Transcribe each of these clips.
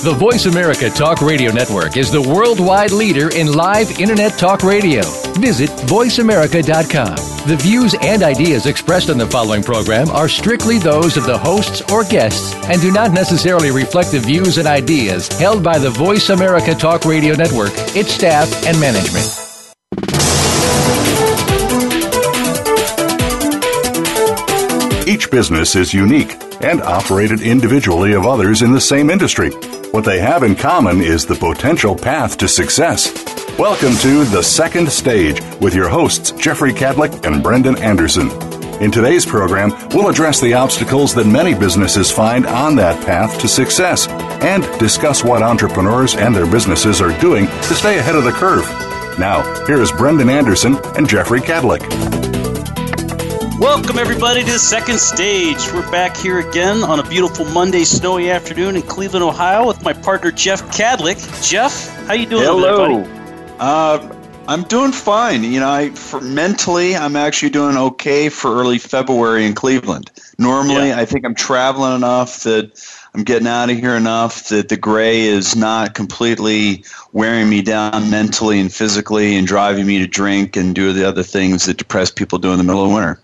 The Voice America Talk Radio Network is the worldwide leader in live Internet talk radio. Visit VoiceAmerica.com. The views and ideas expressed on the following program are strictly those of the hosts or guests and do not necessarily reflect the views and ideas held by the Voice America Talk Radio Network, its staff, and management. Each business is unique and operated individually of others in the same industry. What they have in common is the potential path to success. Welcome to The Second Stage with your hosts, Jeffrey Kadlic and Brendan Anderson. In today's program, we'll address the obstacles that many businesses find on that path to success and discuss what entrepreneurs and their businesses are doing to stay ahead of the curve. Now, here's Brendan Anderson and Jeffrey Kadlic. Welcome everybody to the second stage. We're back here again on a beautiful Monday snowy afternoon in Cleveland, Ohio with my partner Jeff Kadlic. Jeff, how you doing Hello. There, uh, I'm doing fine. You know, I for mentally I'm actually doing okay for early February in Cleveland. Normally, Yeah. I think I'm traveling enough that I'm getting out of here enough that the gray is not completely wearing me down mentally and physically and driving me to drink and do the other things that depressed people do in the middle of winter.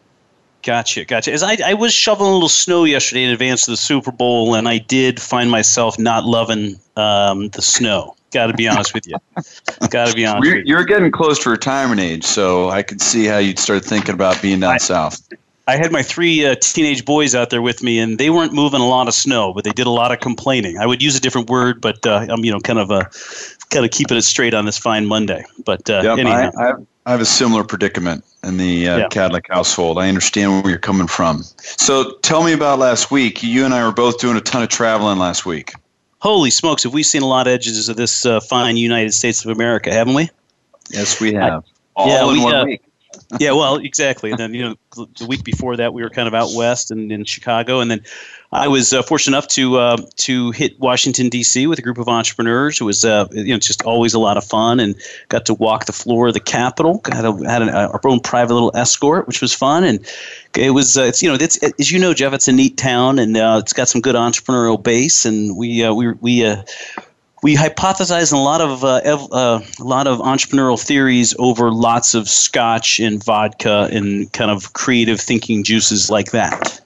Gotcha, gotcha. As I, I was shoveling a little snow yesterday in advance of the Super Bowl, and I did find myself not loving um, the snow. Got to be honest with you. Got to be honest You're, with you. you're getting close to retirement age, so I could see how you'd start thinking about being down I- south. I had my three uh, teenage boys out there with me, and they weren't moving a lot of snow, but they did a lot of complaining. I would use a different word, but uh, I'm you know kind of uh, kind of keeping it straight on this fine Monday. But uh, Yep, anyhow, I, I, have, I have a similar predicament in the uh, Yeah. Household. I understand where you're coming from. So tell me about last week. You and I were both doing a ton of traveling last week. holy smokes, have we seen a lot of edges of this uh, fine United States of America, haven't we? Yes, we have. All yeah, in we, one uh, week. Yeah, well, exactly. And then you know, the week before that, we were kind of out west and in Chicago, and then I was uh, fortunate enough to uh, to hit Washington D.C. with a group of entrepreneurs. It was uh, you know just always a lot of fun, and got to walk the floor of the Capitol. Had, a, had an, our own private little escort, which was fun, and it was uh, it's you know it's as you know, Jeff, it's a neat town, and uh, it's got some good entrepreneurial base, and we uh, we we. We hypothesized a lot of uh, ev- uh, a lot of entrepreneurial theories over lots of scotch and vodka and kind of creative thinking juices like that.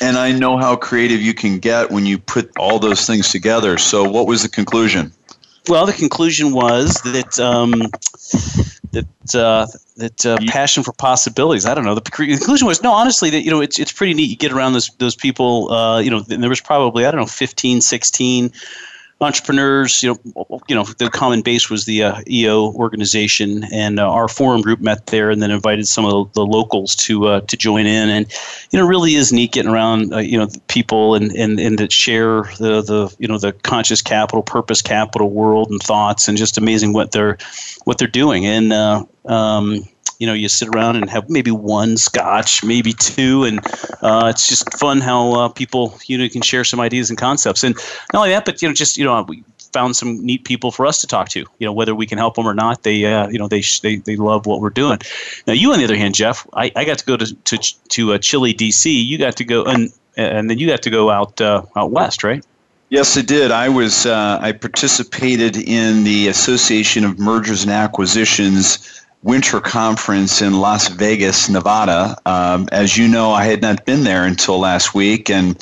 And I know how creative you can get when you put all those things together. So what was the conclusion? Well, the conclusion was that um, that uh, that uh, passion for possibilities. I don't know. The conclusion was no. Honestly, that you know it's it's pretty neat. You get around those those people. Uh, you know, and there was probably I don't know 15, 16 entrepreneurs. You know, you know the common base was the uh, EO organization, and uh, our forum group met there, and then invited some of the, the locals to uh, to join in. And you know, really is neat getting around. Uh, you know, people and and and that share the the you know the conscious capital, purpose capital world and thoughts, and just amazing what they're what they're doing. And uh, um, you know, you sit around and have maybe one scotch, maybe two, and uh, it's just fun how uh, people you know can share some ideas and concepts. And not only that, but you know, just you know, we found some neat people for us to talk to. You know, whether we can help them or not, they uh, you know they sh- they they love what we're doing. Now, you on the other hand, Jeff, I, I got to go to to to uh, chilly, DC. You got to go and and then you got to go out uh, out west, right? Yes, it did. I was uh, I participated in the Association of Mergers and Acquisitions winter conference in Las Vegas, Nevada. Um, as you know, I had not been there until last week, and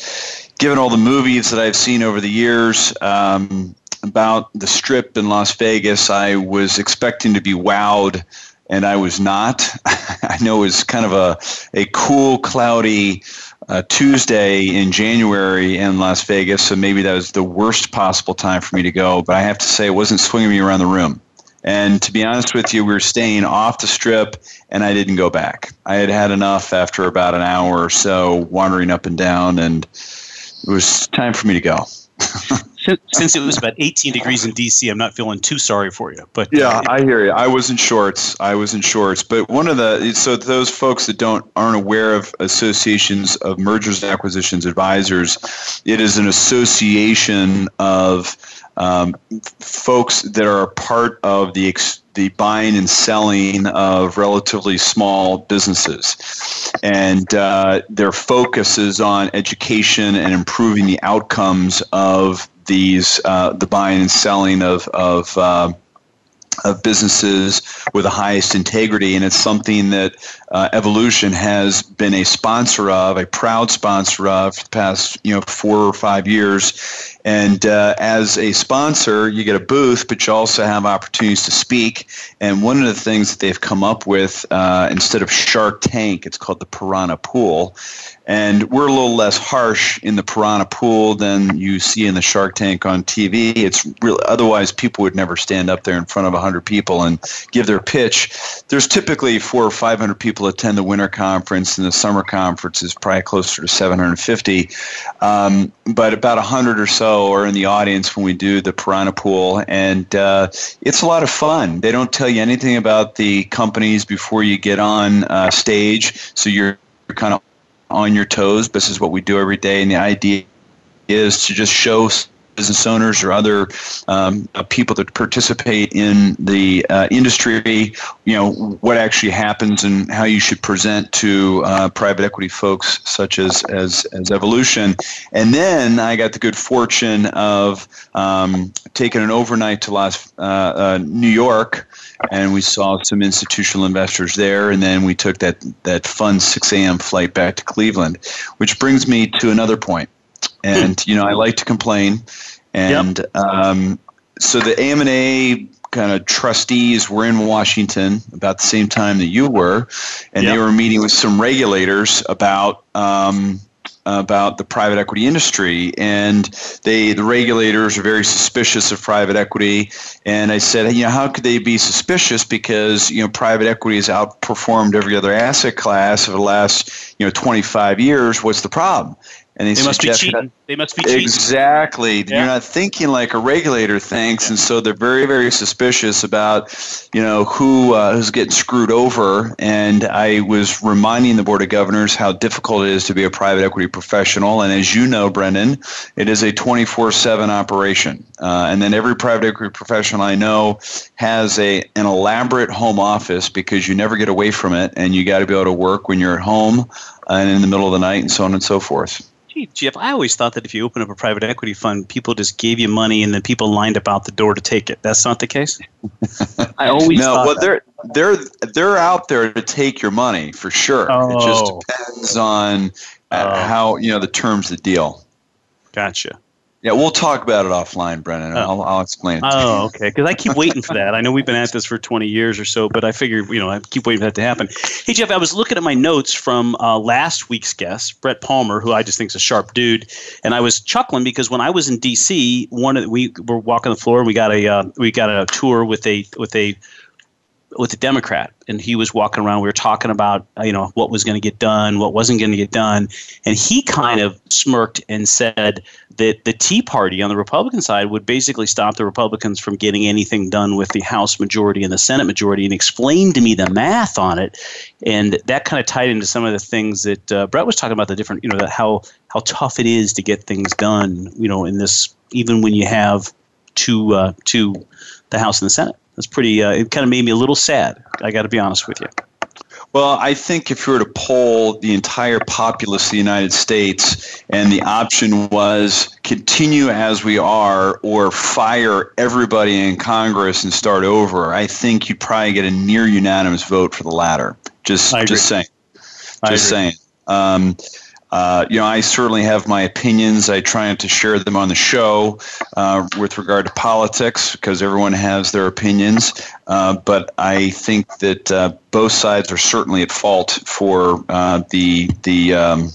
given all the movies that I've seen over the years um, about the Strip in Las Vegas, I was expecting to be wowed, and I was not. I know it was kind of a a cool, cloudy uh, Tuesday in January in Las Vegas, so maybe that was the worst possible time for me to go. But I have to say, it wasn't swinging me around the room. And to be honest with you, we were staying off the strip, and I didn't go back. I had had enough after about an hour or so wandering up and down, and it was time for me to go. since it was about 18 degrees in DC, I'm not feeling too sorry for you. But yeah, uh, I hear you. I was in shorts. I was in shorts. But one of the so those folks that don't aren't aware of associations of mergers and acquisitions advisors, it is an association of um, folks that are a part of the ex- the buying and selling of relatively small businesses. And uh, their focus is on education and improving the outcomes of these uh, the buying and selling of of uh, of businesses with the highest integrity, and it's something that uh, Evolution has been a sponsor of, a proud sponsor of, for the past you know four or five years. And uh, as a sponsor, you get a booth, but you also have opportunities to speak. And one of the things that they've come up with, uh, instead of Shark Tank, it's called the Piranha Pool. And we're a little less harsh in the Piranha Pool than you see in the Shark Tank on TV. It's real. Otherwise, people would never stand up there in front of 100 people and give their pitch. There's typically four or 500 people attend the winter conference, and the summer conference is probably closer to 750. Um, but about 100 or so are in the audience when we do the Piranha Pool, and uh, it's a lot of fun. They don't tell you anything about the companies before you get on uh, stage, so you're kind of on your toes. This is what we do every day, and the idea is to just show business owners or other um, uh, people that participate in the uh, industry, you know, what actually happens and how you should present to uh, private equity folks such as, as, as Evolution. And then I got the good fortune of um, taking an overnight to Las, uh, uh, New York and we saw some institutional investors there, and then we took that that fun 6 a.m. flight back to Cleveland, which brings me to another point. And you know, I like to complain, and yep. um, so the AMA kind of trustees were in Washington about the same time that you were, and yep. they were meeting with some regulators about um, about the private equity industry. And they the regulators are very suspicious of private equity. And i said you know how could they be suspicious because you know private equity has outperformed every other asset class over the last you know 25 years? What's the problem and they, they must be cheating. They must be cheating. Exactly. Yeah. You're not thinking like a regulator thinks, and so they're very, very suspicious about, you know, who uh, who's getting screwed over. And I was reminding the board of governors how difficult it is to be a private equity professional. And as you know, Brendan, it is a 24/7 operation. Uh, and then every private equity professional I know has a an elaborate home office because you never get away from it, and you got to be able to work when you're at home and in the middle of the night, and so on and so forth. Gee, Jeff, I always thought that if you open up a private equity fund, people just gave you money and then people lined up out the door to take it. That's not the case. I always no. well, that. they're they're they're out there to take your money for sure. Oh. It just oh. depends on uh, oh. how you know the terms of the deal. Gotcha. Yeah, we'll talk about it offline, Brennan. Oh. I'll, I'll explain it. Oh, okay. Because I keep waiting for that. I know we've been at this for 20 years or so, but I figure, you know, I keep waiting for that to happen. Hey, Jeff, I was looking at my notes from uh, last week's guest, Brett Palmer, who I just think is a sharp dude, and I was chuckling because when I was in D.C., one of the, we were walking the floor and we got a uh, we got a tour with a with a with a Democrat, and he was walking around. We were talking about you know what was going to get done, what wasn't going to get done, and he kind of smirked and said that the Tea Party on the Republican side would basically stop the Republicans from getting anything done with the House majority and the Senate majority, and explained to me the math on it, and that kind of tied into some of the things that uh, Brett was talking about the different you know how how tough it is to get things done you know in this even when you have two uh, two the House and the Senate that's pretty. Uh, it kind of made me a little sad. I got to be honest with you. Well, I think if you were to poll the entire populace of the United States and the option was continue as we are or fire everybody in Congress and start over, I think you'd probably get a near unanimous vote for the latter. Just, just saying. Just saying. Um, uh, you know, I certainly have my opinions. I try not to share them on the show uh, with regard to politics because everyone has their opinions. Uh, but I think that uh, both sides are certainly at fault for uh, the the um,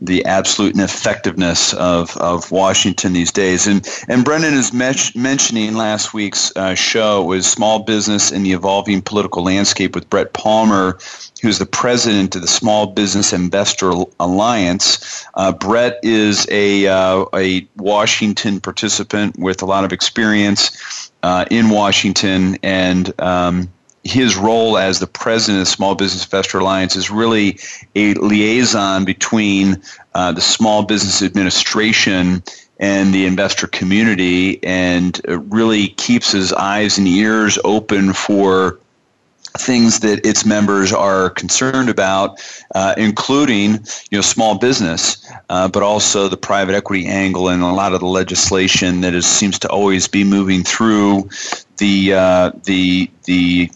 the absolute ineffectiveness of, of Washington these days. And and Brendan is mentioning last week's uh, show was small business in the evolving political landscape with Brett Palmer, who's the president of the Small Business Investor Alliance. Uh, Brett is a uh, a Washington participant with a lot of experience uh, in Washington and. Um, his role as the president of Small Business Investor Alliance is really a liaison between uh, the Small Business Administration and the investor community and really keeps his eyes and ears open for things that its members are concerned about, uh, including you know small business, uh, but also the private equity angle and a lot of the legislation that is, seems to always be moving through the uh, the the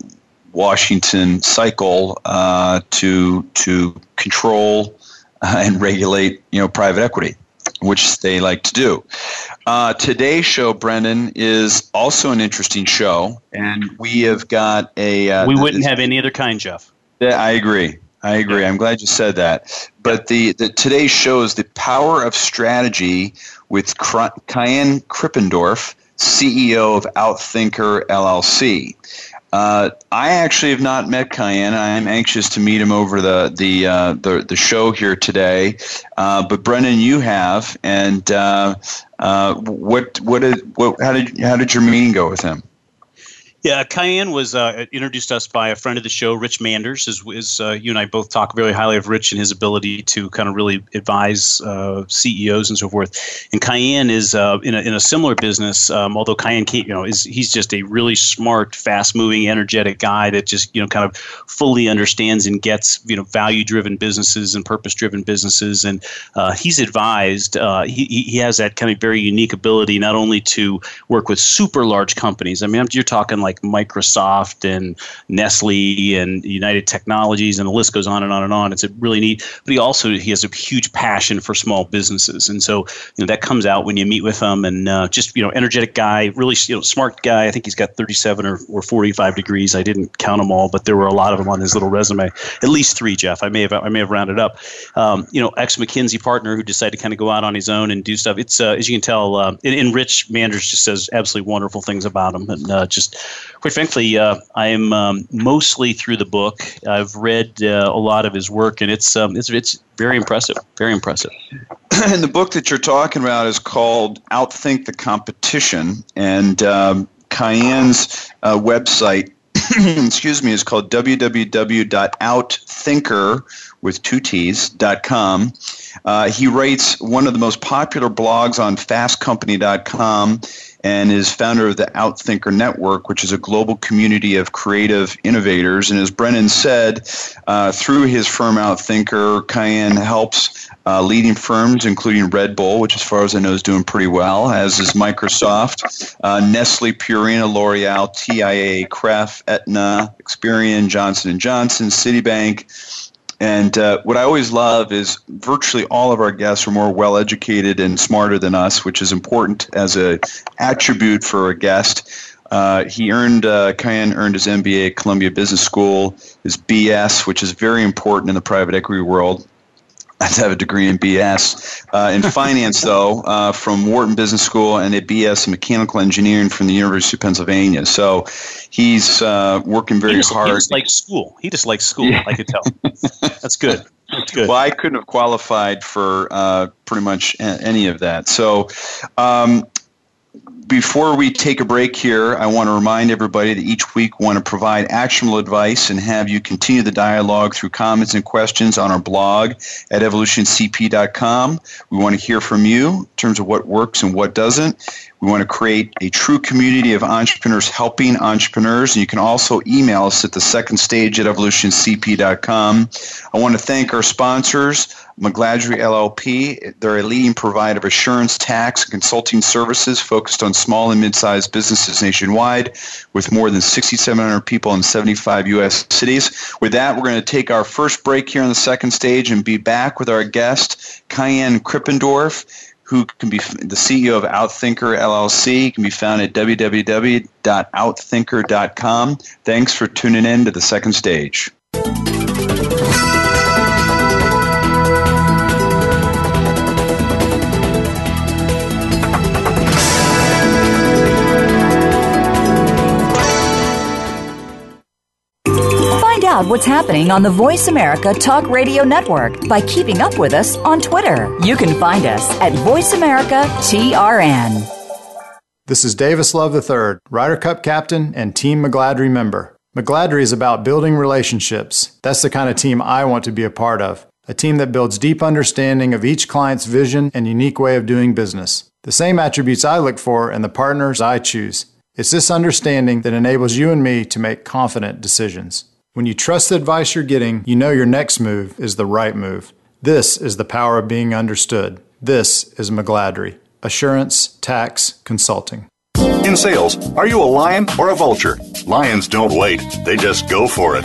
Washington cycle uh, to to control uh, and regulate you know private equity, which they like to do. Uh, today's show, Brendan, is also an interesting show, and we have got a. Uh, we wouldn't have any other kind, Jeff. Yeah, I agree. I agree. I'm glad you said that. But the, the today's show is the power of strategy with Kaihan Krippendorff, CEO of Outthinker LLC. Uh, I actually have not met Kaihan. I'm anxious to meet him over the the uh, the, the, show here today. Uh, but Brendan, you have, and uh, uh, what what did what how did how did your meeting go with him? Yeah, Kaihan was uh, introduced us by a friend of the show, Rich Manders. As, as uh, you and I both talk very highly of Rich and his ability to kind of really advise uh, CEOs and so forth. And Kaihan is uh, in, a, in a similar business, um, although Kaihan, you know, is he's just a really smart, fast-moving, energetic guy that just you know kind of fully understands and gets you know value-driven businesses and purpose-driven businesses. And uh, he's advised. Uh, he he has that kind of very unique ability not only to work with super large companies. I mean, you're talking like like Microsoft and Nestle and United Technologies, and the list goes on and on and on. It's a really neat. But he also he has a huge passion for small businesses, and so you know that comes out when you meet with him. And uh, just you know, energetic guy, really you know, smart guy. I think he's got 37 or, or 45 degrees. I didn't count them all, but there were a lot of them on his little resume. At least three, Jeff. I may have I may have rounded up. Um, you know, ex McKinsey partner who decided to kind of go out on his own and do stuff. It's uh, as you can tell, uh, and, and Rich Manders just says absolutely wonderful things about him, and uh, just quite frankly, uh, I am um, mostly through the book. I've read uh, a lot of his work, and it's um, it's it's very impressive. Very impressive. and the book that you're talking about is called "Outthink the Competition," and um, Kaihan's uh, website. excuse me, is called www.outthinker with two T's dot com. Uh, he writes one of the most popular blogs on fastcompany.com and is founder of the Outthinker Network, which is a global community of creative innovators. And as Brennan said, uh, through his firm Outthinker, Kaihan helps uh, leading firms, including Red Bull, which as far as I know is doing pretty well, as is Microsoft, uh, Nestle, Purina, L'Oreal, TIA, Kraft, Aetna, Experian, Johnson & Johnson, Citibank, and uh, what I always love is virtually all of our guests are more well educated and smarter than us, which is important as a attribute for a guest. Uh, he earned uh, Kaihan earned his MBA at Columbia Business School, his BS, which is very important in the private equity world, I have a degree in BS uh, in finance, though, uh, from Wharton Business School, and a BS in mechanical engineering from the University of Pennsylvania. So he's uh, working very he just, hard. He just likes school. He just likes school. Yeah. I could tell. That's good. That's good. Well, I couldn't have qualified for uh, pretty much any of that. So um, before we take a break here, I want to remind everybody that each week we want to provide actionable advice and have you continue the dialogue through comments and questions on our blog at evolutioncp.com. We want to hear from you in terms of what works and what doesn't. We want to create a true community of entrepreneurs helping entrepreneurs. And you can also email us at the second stage at evolutioncp.com. I want to thank our sponsors. McGladrey LLP. They're a leading provider of assurance, tax, and consulting services focused on small and mid-sized businesses nationwide with more than 6,700 people in 75 U.S. cities. With that, we're going to take our first break here on the second stage and be back with our guest, Kaihan Krippendorff, who can be the CEO of Outthinker LLC, can be found at www.outthinker.com. Thanks for tuning in to the second stage. Out what's happening on the Voice America Talk Radio Network by keeping up with us on Twitter. You can find us at Voice America TRN. This is Davis Love III, Ryder Cup captain and Team McGladrey member. McGladrey is about building relationships. That's the kind of team I want to be a part of. A team that builds deep understanding of each client's vision and unique way of doing business. The same attributes I look for in the partners I choose. It's this understanding that enables you and me to make confident decisions. When you trust the advice you're getting, you know your next move is the right move. This is the power of being understood. This is McGladrey. Assurance Tax Consulting. In sales, are you a lion or a vulture? Lions don't wait, they just go for it.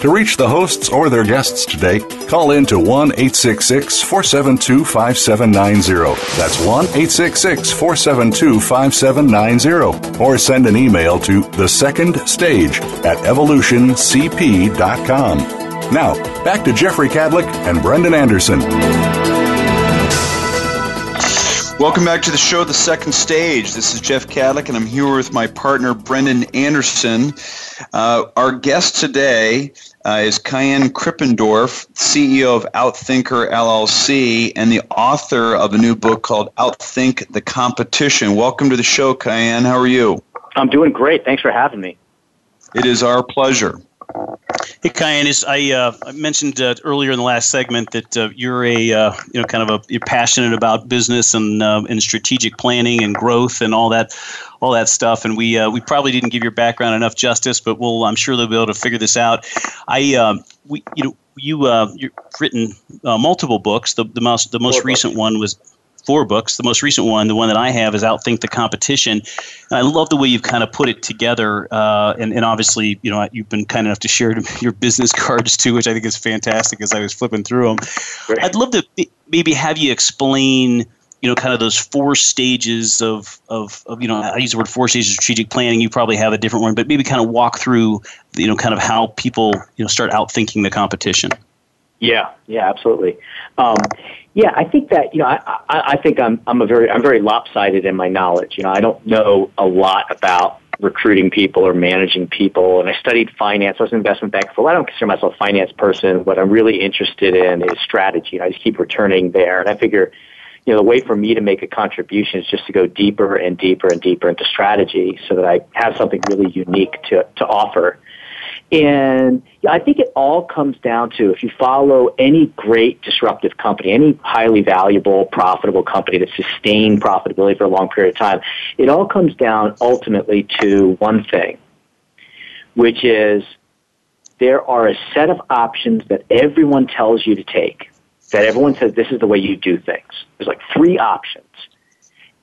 to reach the hosts or their guests today, call in to 1 866 472 5790. That's 1 866 472 5790. Or send an email to the second stage at evolutioncp.com. Now, back to Jeffrey Kadlic and Brendan Anderson. Welcome back to the show, The Second Stage. This is Jeff Kadlic, and I'm here with my partner, Brendan Anderson. Uh, our guest today uh, is Kaihan Krippendorff, CEO of Outthinker LLC and the author of a new book called Outthink the Competition. Welcome to the show, Kaihan. How are you? I'm doing great. Thanks for having me. It is our pleasure. Hey, Kaihan, is I, uh, I mentioned uh, earlier in the last segment that uh, you're a uh, you know kind of a you're passionate about business and uh, and strategic planning and growth and all that all that stuff. And we uh, we probably didn't give your background enough justice, but we'll I'm sure they'll be able to figure this out. I um, we you know you you've written multiple books. The the most the most recent one was four books. The most recent one, the one that I have, is Outthink the Competition. And I love the way you've kind of put it together. Uh, and, and obviously, you know, you've been kind enough to share your business cards too, which I think is fantastic as I was flipping through them. Great. I'd love to maybe have you explain you know, kind of those four stages of, of, of, you know, I use the word four stages of strategic planning. You probably have a different one, but maybe kind of walk through, you know, kind of how people, you know, start outthinking the competition. Yeah, yeah, absolutely. Um, yeah, I think that you know, I, I, I think I'm I'm a very I'm very lopsided in my knowledge. You know, I don't know a lot about recruiting people or managing people. And I studied finance. I was an investment banker. Well, I don't consider myself a finance person. What I'm really interested in is strategy. And I just keep returning there. And I figure, you know, the way for me to make a contribution is just to go deeper and deeper and deeper into strategy, so that I have something really unique to to offer. And I think it all comes down to if you follow any great disruptive company, any highly valuable, profitable company that sustained profitability for a long period of time, it all comes down ultimately to one thing, which is there are a set of options that everyone tells you to take, that everyone says this is the way you do things. There's like three options.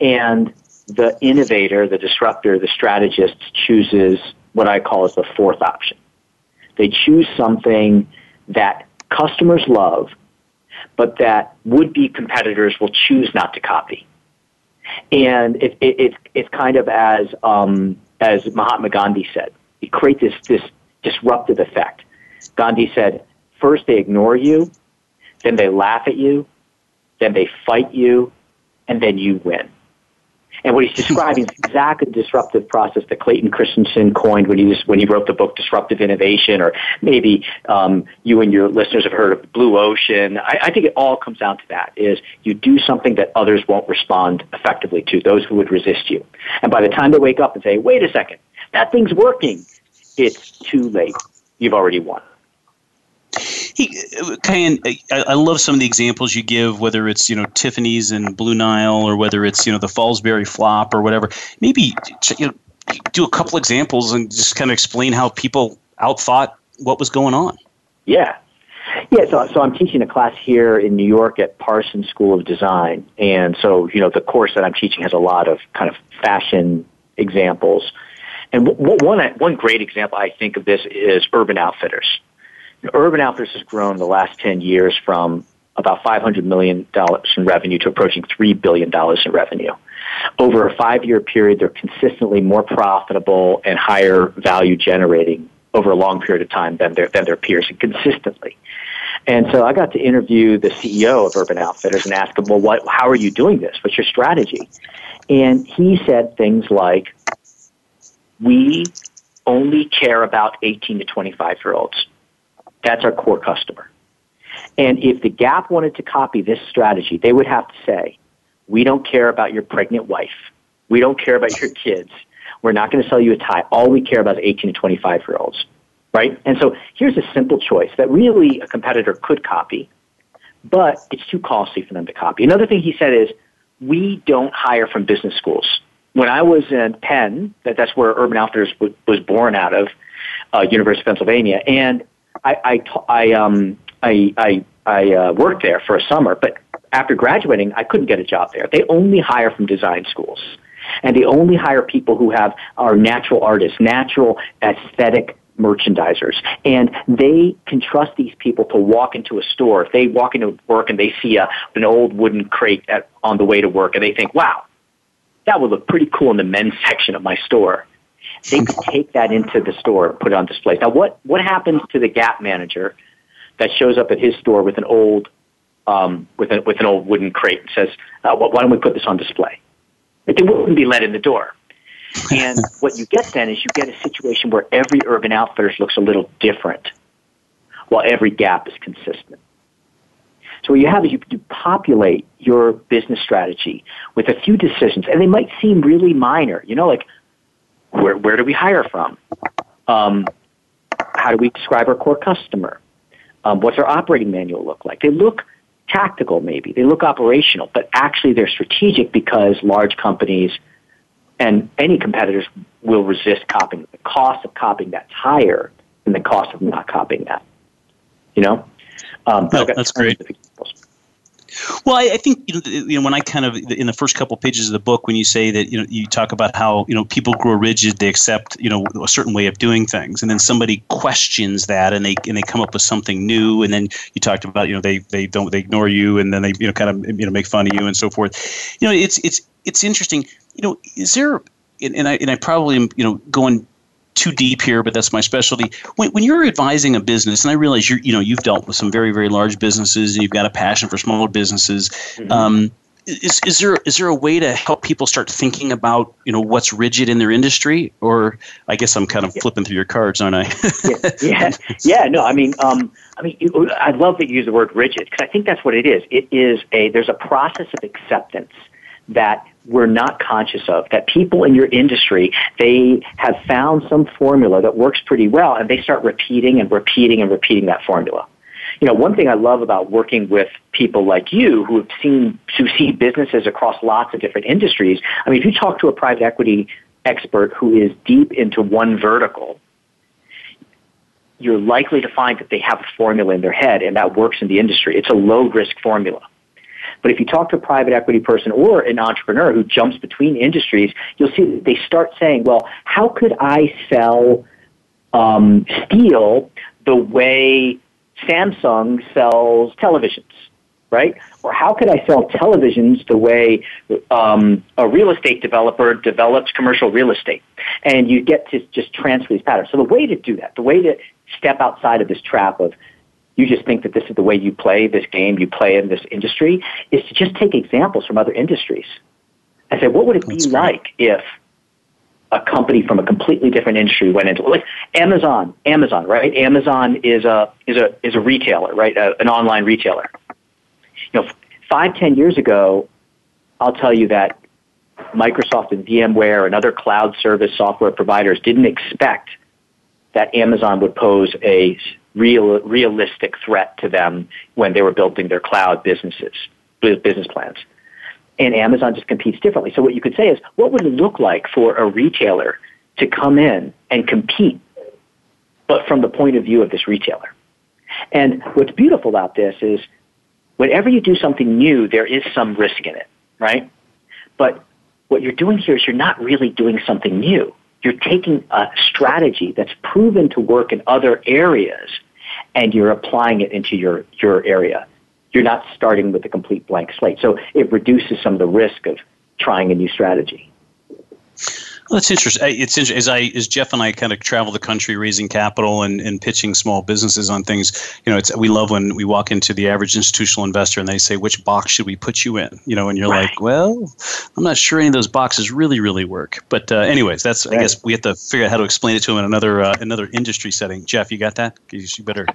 And the innovator, the disruptor, the strategist chooses what I call as the fourth option. They choose something that customers love, but that would-be competitors will choose not to copy. And it, it, it, it's kind of as, um, as Mahatma Gandhi said, you create this, this disruptive effect. Gandhi said, first they ignore you, then they laugh at you, then they fight you, and then you win. And what he's describing is exactly the disruptive process that Clayton Christensen coined when he was, when he wrote the book Disruptive Innovation, or maybe um, you and your listeners have heard of Blue Ocean. I, I think it all comes down to that: is you do something that others won't respond effectively to, those who would resist you. And by the time they wake up and say, "Wait a second, that thing's working," it's too late. You've already won. He, I, I love some of the examples you give, whether it's you know Tiffany's and Blue Nile, or whether it's you know the Fallsbury flop, or whatever. Maybe you know, do a couple examples and just kind of explain how people outthought what was going on. Yeah, yeah, so, so I'm teaching a class here in New York at Parsons School of Design. And so, you know, the course that I'm teaching has a lot of kind of fashion examples. And w- one, one great example I think of this is Urban Outfitters. Urban Outfitters has grown the last 10 years from about $500 million in revenue to approaching $3 billion in revenue. Over a five year period, they're consistently more profitable and higher value generating over a long period of time than their, than their peers and consistently. And so I got to interview the CEO of Urban Outfitters and ask him, well, what, how are you doing this? What's your strategy? And he said things like, we only care about 18 to 25 year olds. That's our core customer. And if the Gap wanted to copy this strategy, they would have to say, we don't care about your pregnant wife. We don't care about your kids. We're not going to sell you a tie. All we care about is 18 to 25 year olds. Right? And so here's a simple choice that really a competitor could copy, but it's too costly for them to copy. Another thing he said is, we don't hire from business schools. When I was in Penn, that, that's where Urban Outfitters was born out of, uh, University of Pennsylvania, and I, I, I, um, I, I, I uh, worked there for a summer, but after graduating, I couldn't get a job there. They only hire from design schools. And they only hire people who have are natural artists, natural aesthetic merchandisers. And they can trust these people to walk into a store. If they walk into work and they see a, an old wooden crate at, on the way to work and they think, wow, that would look pretty cool in the men's section of my store. They could take that into the store and put it on display. Now, what, what happens to the Gap manager that shows up at his store with an old um, with, a, with an old wooden crate and says, uh, well, why don't we put this on display? But they wouldn't be let in the door. And what you get then is you get a situation where every Urban Outfitters looks a little different, while every Gap is consistent. So what you have is you, you populate your business strategy with a few decisions, and they might seem really minor. You know, like where where do we hire from? Um, how do we describe our core customer? Um, what's our operating manual look like? They look tactical, maybe they look operational, but actually they're strategic because large companies and any competitors will resist copying. The cost of copying that's higher than the cost of not copying that. You know, um, no, that's great. Well, I, I, think you know, when I kind of in the first couple pages of the book, when you say that you know you talk about how you know people grow rigid, they accept you know a certain way of doing things, and then somebody questions that, and they and they come up with something new, and then you talked about you know they they don't they ignore you, and then they you know kind of you know make fun of you and so forth. You know, it's it's it's interesting. You know, is there and I and I probably am you know going too deep here, but that's my specialty. When, when you're advising a business, and I realize you you know you've dealt with some very very large businesses, and you've got a passion for smaller businesses. Mm-hmm. Um, is, is there is there a way to help people start thinking about you know what's rigid in their industry or I guess I'm kind of yeah. flipping through your cards aren't I yeah, yeah yeah no I mean um, I mean I love that you use the word rigid because I think that's what it is it is a there's a process of acceptance that we're not conscious of that people in your industry they have found some formula that works pretty well and they start repeating and repeating and repeating that formula. You know one thing i love about working with people like you who have seen who see businesses across lots of different industries i mean if you talk to a private equity expert who is deep into one vertical you're likely to find that they have a formula in their head and that works in the industry. It's a low risk formula but if you talk to a private equity person or an entrepreneur who jumps between industries, you'll see that they start saying, well, how could I sell um, steel the way Samsung sells televisions? Right? Or how could I sell televisions the way um, a real estate developer develops commercial real estate? And you get to just transfer these patterns. So the way to do that, the way to step outside of this trap of you just think that this is the way you play this game, you play in this industry, is to just take examples from other industries and say, what would it be That's like great. if a company from a completely different industry went into like Amazon, Amazon, right? Amazon is a is a is a retailer, right? A, an online retailer. You know, five ten years ago, I'll tell you that Microsoft and VMware and other cloud service software providers didn't expect that Amazon would pose a real, realistic threat to them when they were building their cloud businesses, business plans. And Amazon just competes differently. So what you could say is, what would it look like for a retailer to come in and compete, but from the point of view of this retailer? And what's beautiful about this is whenever you do something new, there is some risk in it, right? But what you're doing here is you're not really doing something new. You're taking a strategy that's proven to work in other areas and you're applying it into your, your area. You're not starting with a complete blank slate. So it reduces some of the risk of trying a new strategy. Well, that's interesting. It's interesting as I as Jeff and I kind of travel the country raising capital and, and pitching small businesses on things. You know, it's we love when we walk into the average institutional investor and they say, "Which box should we put you in?" You know, and you're right. like, "Well, I'm not sure any of those boxes really really work." But uh, anyways, that's right. I guess we have to figure out how to explain it to them in another uh, another industry setting. Jeff, you got that? You better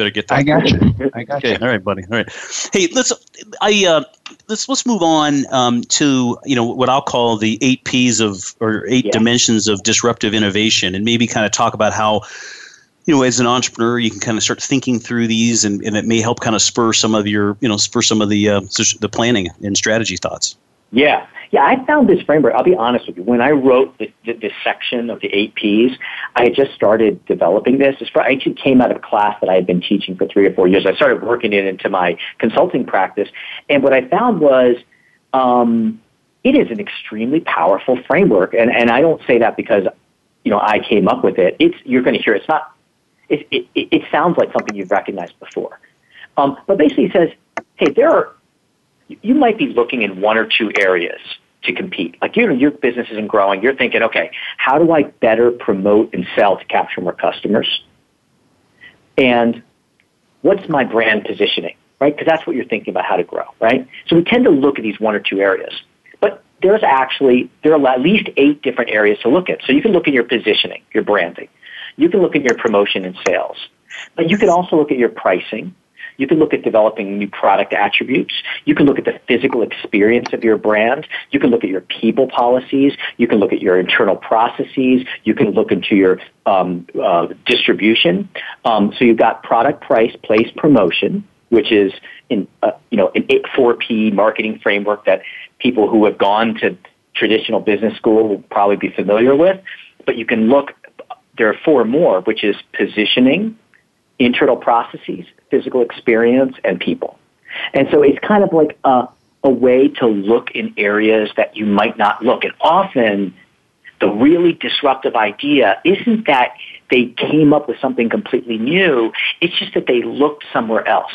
better get that. I got you. I got okay. you. All right, buddy. All right. Hey, let's. I uh, let's let's move on um, to you know what I'll call the eight P's of or eight yeah. dimensions of disruptive innovation, and maybe kind of talk about how you know as an entrepreneur you can kind of start thinking through these, and, and it may help kind of spur some of your you know spur some of the uh, the planning and strategy thoughts. Yeah, yeah, I found this framework. I'll be honest with you. When I wrote this, this section of the eight Ps, I had just started developing this. I actually came out of a class that I had been teaching for three or four years. I started working it into my consulting practice, and what I found was um, it is an extremely powerful framework. And and I don't say that because you know I came up with it. It's you're going to hear. It's not. It, it, it sounds like something you've recognized before. Um, but basically, it says, hey, there are you might be looking in one or two areas to compete. Like you know, your business isn't growing. You're thinking, okay, how do I better promote and sell to capture more customers? And what's my brand positioning, right? Because that's what you're thinking about how to grow, right? So we tend to look at these one or two areas. But there's actually, there are at least eight different areas to look at. So you can look at your positioning, your branding. You can look at your promotion and sales. But you can also look at your pricing. You can look at developing new product attributes. You can look at the physical experience of your brand. You can look at your people policies. You can look at your internal processes. You can look into your um, uh, distribution. Um, so you've got product, price, place, promotion, which is in uh, you know an 4P marketing framework that people who have gone to traditional business school will probably be familiar with. But you can look. There are four more, which is positioning, internal processes, physical experience, and people. And so it's kind of like a, a way to look in areas that you might not look. And often the really disruptive idea isn't that they came up with something completely new. It's just that they looked somewhere else.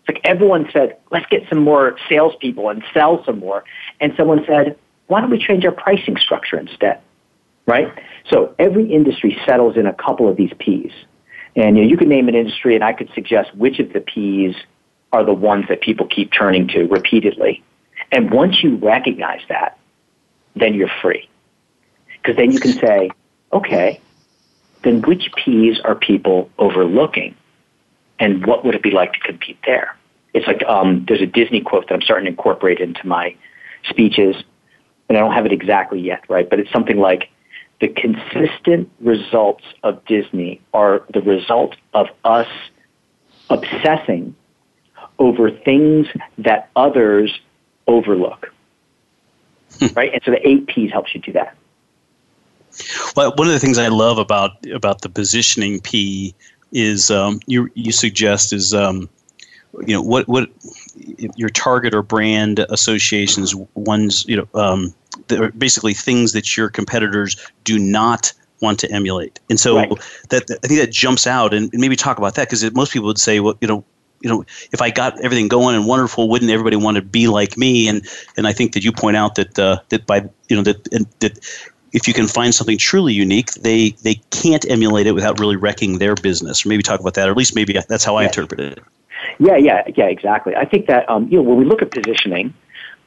It's like everyone said, let's get some more salespeople and sell some more. And someone said, why don't we change our pricing structure instead? Right? So every industry settles in a couple of these P's. And you, know, you could name an industry, and I could suggest which of the P's are the ones that people keep turning to repeatedly. And once you recognize that, then you're free. Because then you can say, okay, then which P's are people overlooking? And what would it be like to compete there? It's like um, there's a Disney quote that I'm starting to incorporate into my speeches, and I don't have it exactly yet, right? But it's something like, the consistent results of Disney are the result of us obsessing over things that others overlook. right? And so the eight P's helps you do that. Well, one of the things I love about about the positioning P is um, you you suggest is um, you know what what your target or brand associations ones you know um, basically things that your competitors do not want to emulate. And so right. that I think that jumps out and, maybe talk about that because most people would say, well, you know, you know, if I got everything going and wonderful, wouldn't everybody want to be like me? And and I think that you point out that uh, that by you know that that if you can find something truly unique, they they can't emulate it without really wrecking their business. Or maybe talk about that, or at least maybe that's how I interpret it. Yeah, yeah, yeah, exactly. I think that um, you know when we look at positioning,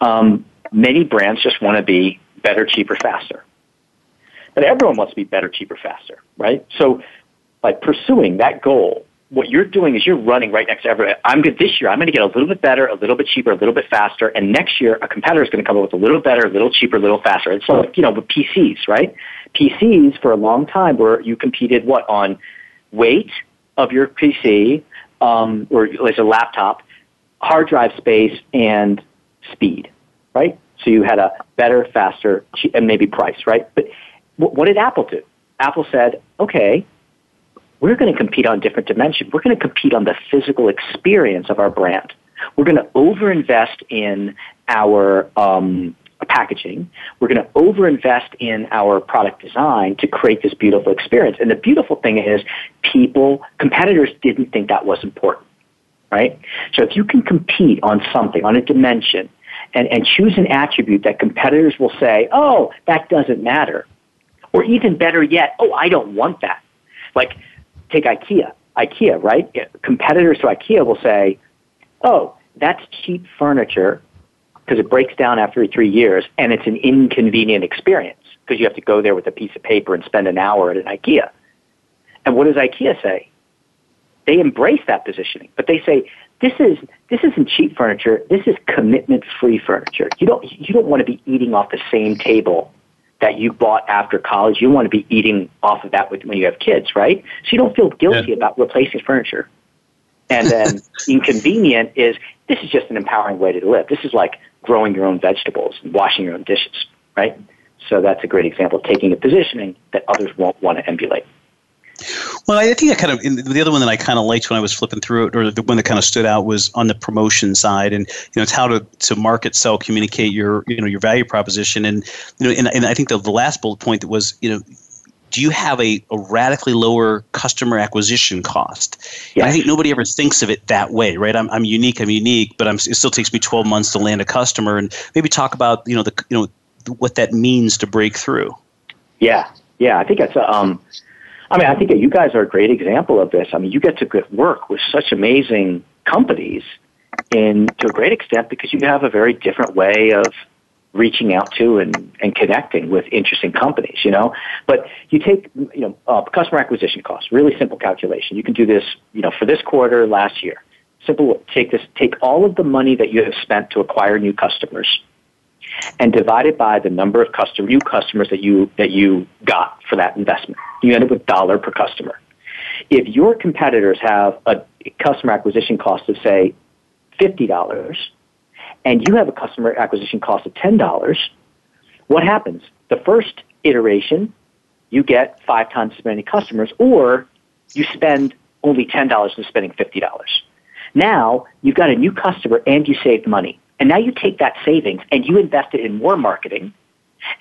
um, many brands just want to be better, cheaper, faster. But everyone wants to be better, cheaper, faster, right? So by pursuing that goal, what you're doing is you're running right next to everyone. I'm good this year. I'm going to get a little bit better, a little bit cheaper, a little bit faster. And next year, a competitor is going to come up with a little better, a little cheaper, a little faster. It's like, you know, with PCs, right? PCs for a long time where you competed what on weight of your PC um, or as a laptop, hard drive space and speed, right? So you had a better, faster, and maybe price, right? But what did Apple do? Apple said, okay, we're going to compete on different dimensions. We're going to compete on the physical experience of our brand. We're going to overinvest in our um, packaging. We're going to overinvest in our product design to create this beautiful experience. And the beautiful thing is, people, competitors didn't think that was important, right? So if you can compete on something, on a dimension, and, and choose an attribute that competitors will say, oh, that doesn't matter. Or even better yet, oh, I don't want that. Like, take IKEA. IKEA, right? Competitors to IKEA will say, oh, that's cheap furniture because it breaks down after three years and it's an inconvenient experience because you have to go there with a piece of paper and spend an hour at an IKEA. And what does IKEA say? They embrace that positioning, but they say this is this isn't cheap furniture. This is commitment free furniture. You don't you don't want to be eating off the same table that you bought after college. You want to be eating off of that with, when you have kids, right? So you don't feel guilty yeah. about replacing furniture. And then inconvenient is this is just an empowering way to live. This is like growing your own vegetables and washing your own dishes, right? So that's a great example of taking a positioning that others won't want to emulate. Well, I think I kind of the other one that I kind of liked when I was flipping through it, or the one that kind of stood out was on the promotion side, and you know, it's how to to market, sell, communicate your you know your value proposition, and you know, and, and I think the, the last bullet point that was you know do you have a, a radically lower customer acquisition cost? Yes. I think nobody ever thinks of it that way, right? I'm, I'm unique, I'm unique, but I'm, it still takes me 12 months to land a customer, and maybe talk about you know the you know what that means to break through. Yeah, yeah, I think that's um, I mean, I think you guys are a great example of this. I mean, you get to work with such amazing companies, and to a great extent because you have a very different way of reaching out to and, and connecting with interesting companies, you know. But you take, you know, uh, customer acquisition costs, really simple calculation. You can do this, you know, for this quarter last year. Simple, take this, take all of the money that you have spent to acquire new customers and divide it by the number of customer, new customers that you, that you got for that investment. You end up with dollar per customer. If your competitors have a customer acquisition cost of say $50, and you have a customer acquisition cost of $10, what happens? The first iteration, you get five times as many customers, or you spend only $10 and spending $50. Now, you've got a new customer and you saved money. And now you take that savings and you invest it in more marketing.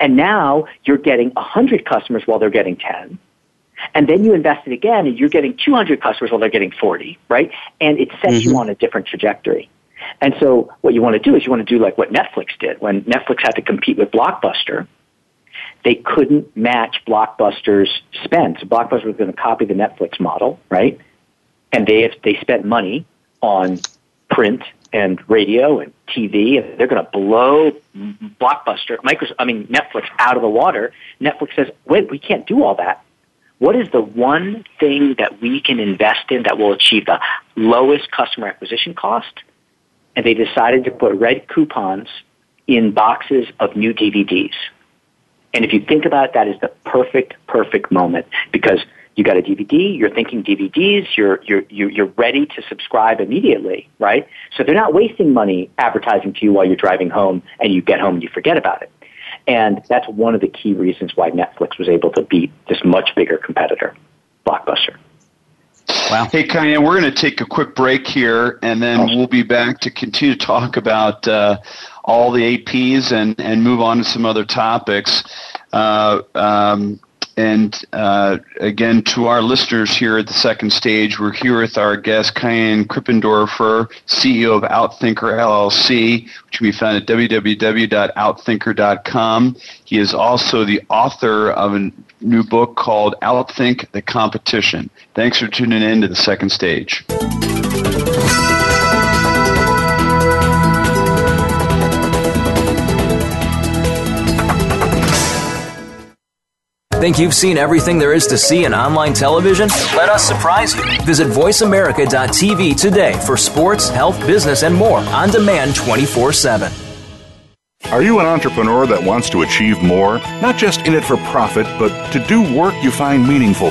And now you're getting 100 customers while they're getting 10. And then you invest it again and you're getting 200 customers while they're getting 40, right? And it sets mm-hmm. you on a different trajectory. And so what you want to do is you want to do like what Netflix did when Netflix had to compete with Blockbuster. They couldn't match Blockbuster's spend. So Blockbuster was going to copy the Netflix model, right? And they they spent money on print and radio and TV, and they're going to blow Blockbuster, Microsoft, I mean Netflix out of the water. Netflix says, "Wait, we can't do all that. What is the one thing that we can invest in that will achieve the lowest customer acquisition cost?" And they decided to put red coupons in boxes of new DVDs. And if you think about it, that is the perfect, perfect moment because you got a DVD, you're thinking DVDs, you're, you're, you're ready to subscribe immediately, right? So they're not wasting money advertising to you while you're driving home and you get home and you forget about it. And that's one of the key reasons why Netflix was able to beat this much bigger competitor, Blockbuster. Wow. Hey, Kaihan, we're going to take a quick break here, and then we'll be back to continue to talk about uh, all the APs and, and move on to some other topics. Uh, um, and uh, again, to our listeners here at the second stage, we're here with our guest, Kaihan Krippendorfer, CEO of Outthinker LLC, which can be found at www.outthinker.com. He is also the author of a new book called Outthink the Competition. Thanks for tuning in to the second stage. Think you've seen everything there is to see in online television? Let us surprise you. Visit VoiceAmerica.tv today for sports, health, business, and more on demand 24 7. Are you an entrepreneur that wants to achieve more? Not just in it for profit, but to do work you find meaningful?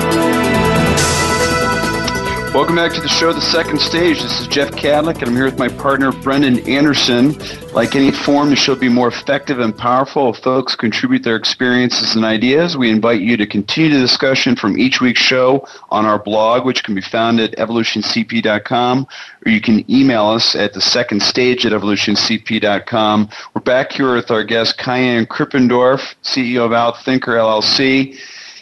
Welcome back to the show, The Second Stage. This is Jeff Kadlic, and I'm here with my partner, Brendan Anderson. Like any forum, the show will be more effective and powerful if folks contribute their experiences and ideas. We invite you to continue the discussion from each week's show on our blog, which can be found at evolutioncp.com, or you can email us at the second stage at evolutioncp.com. We're back here with our guest, Kaihan Krippendorff, CEO of Outthinker LLC.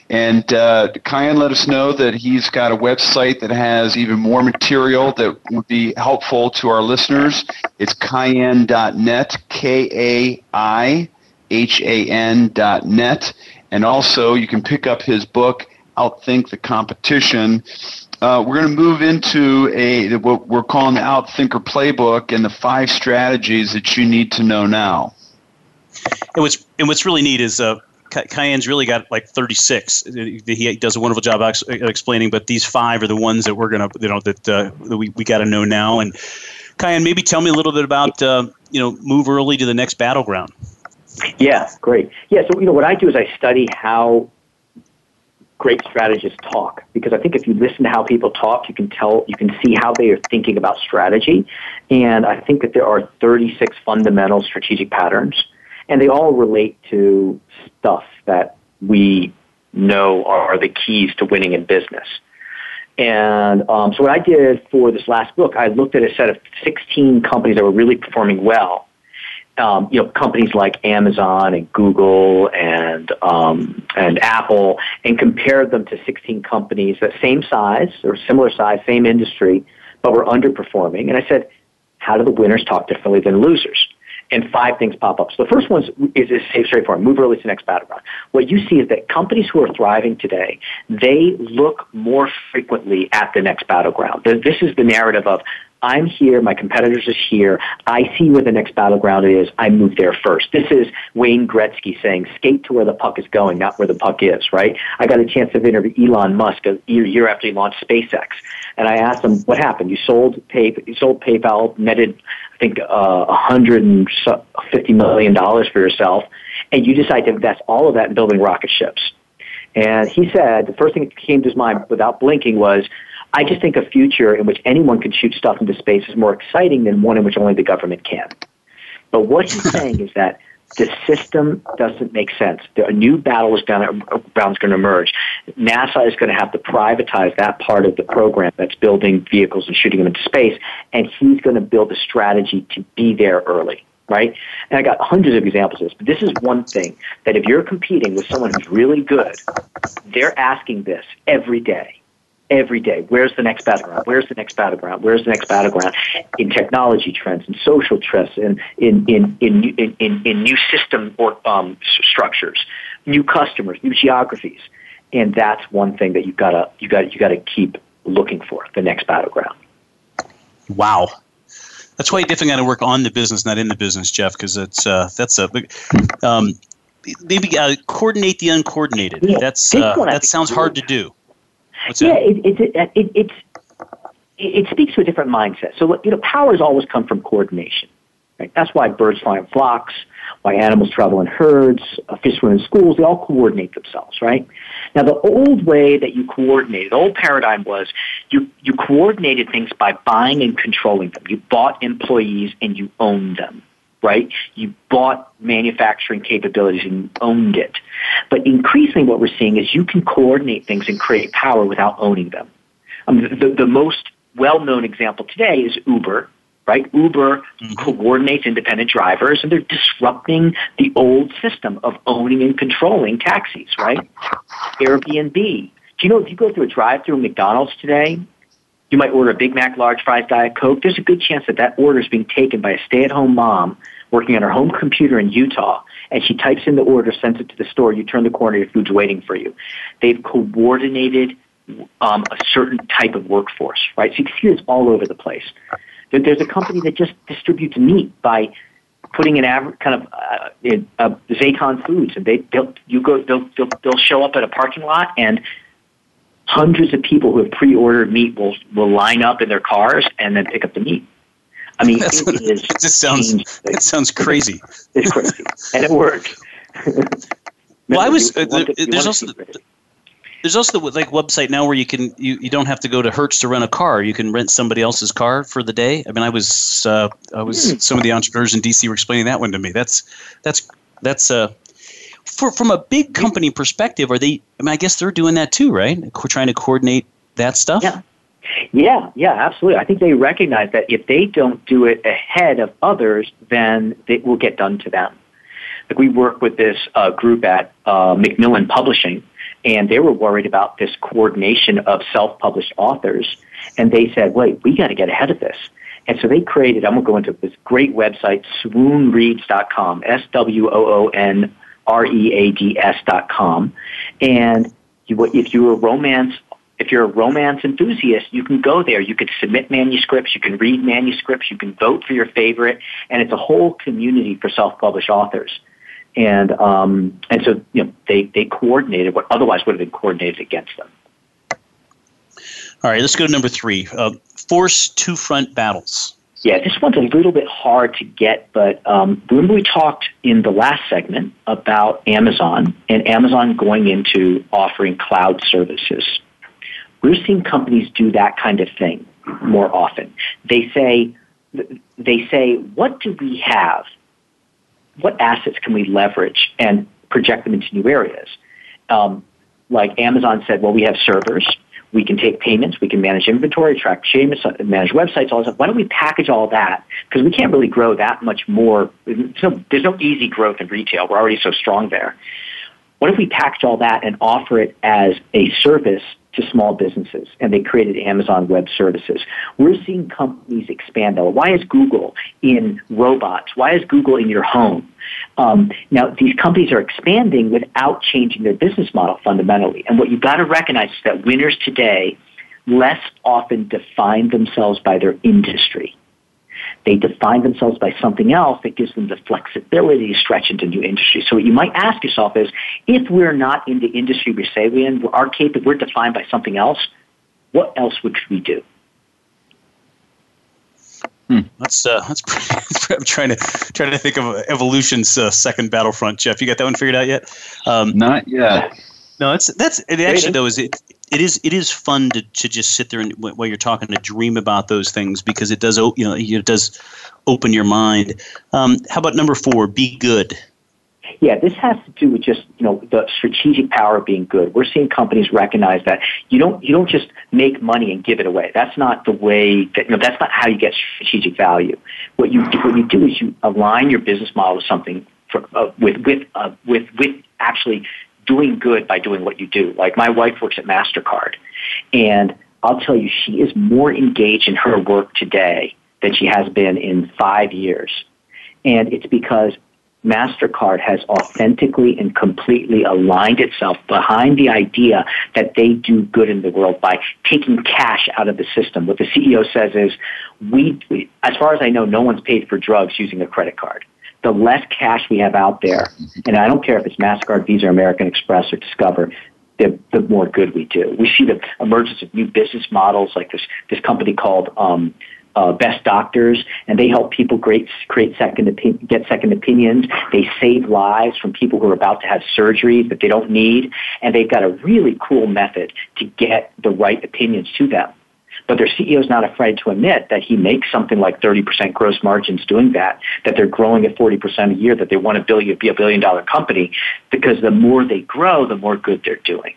And uh, Kaihan let us know that he's got a website that has even more material that would be helpful to our listeners. It's kaihan.net, K-A-I-H-A-N dot net. And also you can pick up his book, Outthink the Competition. Uh, we're going to move into a what we're calling the Outthinker Playbook and the five strategies that you need to know now. And what's and what's really neat is uh, Kaihan's really got like 36. He does a wonderful job ex- explaining, but these five are the ones that we're gonna, you know, that, uh, that we, we got to know now. And Kaihan, maybe tell me a little bit about, uh, you know, move early to the next battleground. Yeah, great. Yeah, so you know what I do is I study how great strategists talk because I think if you listen to how people talk, you can tell, you can see how they are thinking about strategy. And I think that there are 36 fundamental strategic patterns and they all relate to stuff that we know are the keys to winning in business. And um, so what I did for this last book, I looked at a set of 16 companies that were really performing well. Um, you know, companies like Amazon and Google and um, and Apple, and compared them to 16 companies that same size or similar size, same industry, but were underperforming. And I said, how do the winners talk differently than losers? And five things pop up. So the first one is, is safe, straightforward. Move early to the next battleground. What you see is that companies who are thriving today, they look more frequently at the next battleground. This is the narrative of I'm here, my competitors are here, I see where the next battleground is, I move there first. This is Wayne Gretzky saying, skate to where the puck is going, not where the puck is, right? I got a chance to interview Elon Musk a year, year after he launched SpaceX. And I asked him, what happened? You sold, pay, you sold PayPal, netted I think uh, 150 million dollars for yourself, and you decide to invest all of that in building rocket ships. And he said the first thing that came to his mind without blinking was, I just think a future in which anyone can shoot stuff into space is more exciting than one in which only the government can. But what he's saying is that the system doesn't make sense. A new battle is going to emerge. NASA is going to have to privatize that part of the program that's building vehicles and shooting them into space, and he's going to build a strategy to be there early. Right? And I got hundreds of examples of this, but this is one thing that if you're competing with someone who's really good, they're asking this every day every day. Where's the next battleground? Where's the next battleground? Where's the next battleground? In technology trends, in social trends, in in in in in, in, in new system or um, structures, new customers, new geographies, and that's one thing that you gotta you got you gotta keep looking for, the next battleground. Wow. That's why you definitely got to work on the business, not in the business, Jeff, because it's uh, that's a um, maybe uh, coordinate the uncoordinated. Yeah, that's uh, that sounds hard to do. What's yeah, it, it, it, it, it speaks to a different mindset. So you know, power has always come from coordination. Right? That's why birds fly in flocks, why animals travel in herds, uh, fish swim in schools. They all coordinate themselves, right? Now, the old way that you coordinated, the old paradigm was you you coordinated things by buying and controlling them. You bought employees and you owned them right? You bought manufacturing capabilities and owned it. But increasingly what we're seeing is you can coordinate things and create power without owning them. Um, the, the most well-known example today is Uber, right? Uber mm-hmm. coordinates independent drivers and they're disrupting the old system of owning and controlling taxis, right? Airbnb. Do you know if you go through a drive-through McDonald's today, you might order a Big Mac, large fries, Diet Coke. There's a good chance that that order is being taken by a stay-at-home mom working on her home computer in Utah, and she types in the order, sends it to the store. You turn the corner, your food's waiting for you. They've coordinated um, a certain type of workforce, right? So you can see this all over the place. There's a company that just distributes meat by putting an average kind of uh, uh, Zaycon Foods, and they they'll you go they'll, they'll they'll show up at a parking lot and hundreds of people who have pre-ordered meat will will line up in their cars and then pick up the meat. I mean, That's it, is it just sounds it sounds crazy. It's crazy, and it works. well, I was uh, there, there's also there's also the like website now where you can you, you don't have to go to Hertz to rent a car. You can rent somebody else's car for the day. I mean, I was uh, I was mm. some of the entrepreneurs in DC were explaining that one to me. That's that's that's uh for from a big company perspective. Are they? I mean, I guess they're doing that too, right? We're trying to coordinate that stuff. Yeah. Yeah, yeah, absolutely. I think they recognize that if they don't do it ahead of others, then it will get done to them. Like we work with this uh, group at uh, Macmillan Publishing, and they were worried about this coordination of self-published authors, and they said, "Wait, we got to get ahead of this." And so they created. I'm going to go into this great website, swoonreads.com, S W O O N R E A D S dot com, and you, if you're a romance if you're a romance enthusiast, you can go there. You can submit manuscripts, you can read manuscripts, you can vote for your favorite, and it's a whole community for self-published authors. And um, and so you know they they coordinated what otherwise would have been coordinated against them. All right, let's go to number three. Uh, force two front battles. Yeah, this one's a little bit hard to get, but um, remember we talked in the last segment about Amazon and Amazon going into offering cloud services. We're seeing companies do that kind of thing more often. They say, they say, what do we have? What assets can we leverage and project them into new areas? Um, like Amazon said, well, we have servers. We can take payments. We can manage inventory, track payments, manage websites, all that. Why don't we package all that? Because we can't really grow that much more. There's no, there's no easy growth in retail. We're already so strong there. What if we package all that and offer it as a service to small businesses, and they created Amazon Web Services. We're seeing companies expand. Why is Google in robots? Why is Google in your home? Um, now, these companies are expanding without changing their business model fundamentally. And what you've got to recognize is that winners today less often define themselves by their industry. They define themselves by something else that gives them the flexibility to stretch into new industries. So what you might ask yourself is, if we're not in the industry we say we're in, we're, capable, we're defined by something else, what else would we do? Hmm. That's uh, that's pretty, I'm trying to trying to think of evolution's uh, second battlefront. Jeff, you got that one figured out yet? Um, Not yet. No, that's that's it. Actually, though, is it it is it is fun to, to just sit there and while you're talking to dream about those things because it does you know it does open your mind. Um, how about number four? Be good. Yeah, this has to do with just you know the strategic power of being good. We're seeing companies recognize that you don't you don't just make money and give it away. That's not the way that you know that's not how you get strategic value. What you what you do is you align your business model with something for, uh, with with uh, with with actually doing good by doing what you do. Like my wife works at MasterCard and I'll tell you, she is more engaged in her work today than she has been in five years. And it's because MasterCard has authentically and completely aligned itself behind the idea that they do good in the world by taking cash out of the system. What the CEO says is, we, we as far as I know, no one's paid for drugs using a credit card. The less cash we have out there, and I don't care if it's MasterCard, Visa, American Express, or Discover, the, the more good we do. We see the emergence of new business models like this, this company called um, uh, Best Doctors, and they help people create, create second opi- get second opinions. They save lives from people who are about to have surgeries that they don't need, and they've got a really cool method to get the right opinions to them. But their CEO is not afraid to admit that he makes something like 30% gross margins doing that, that they're growing at 40% a year, that they want to be a billion dollar company, because the more they grow, the more good they're doing.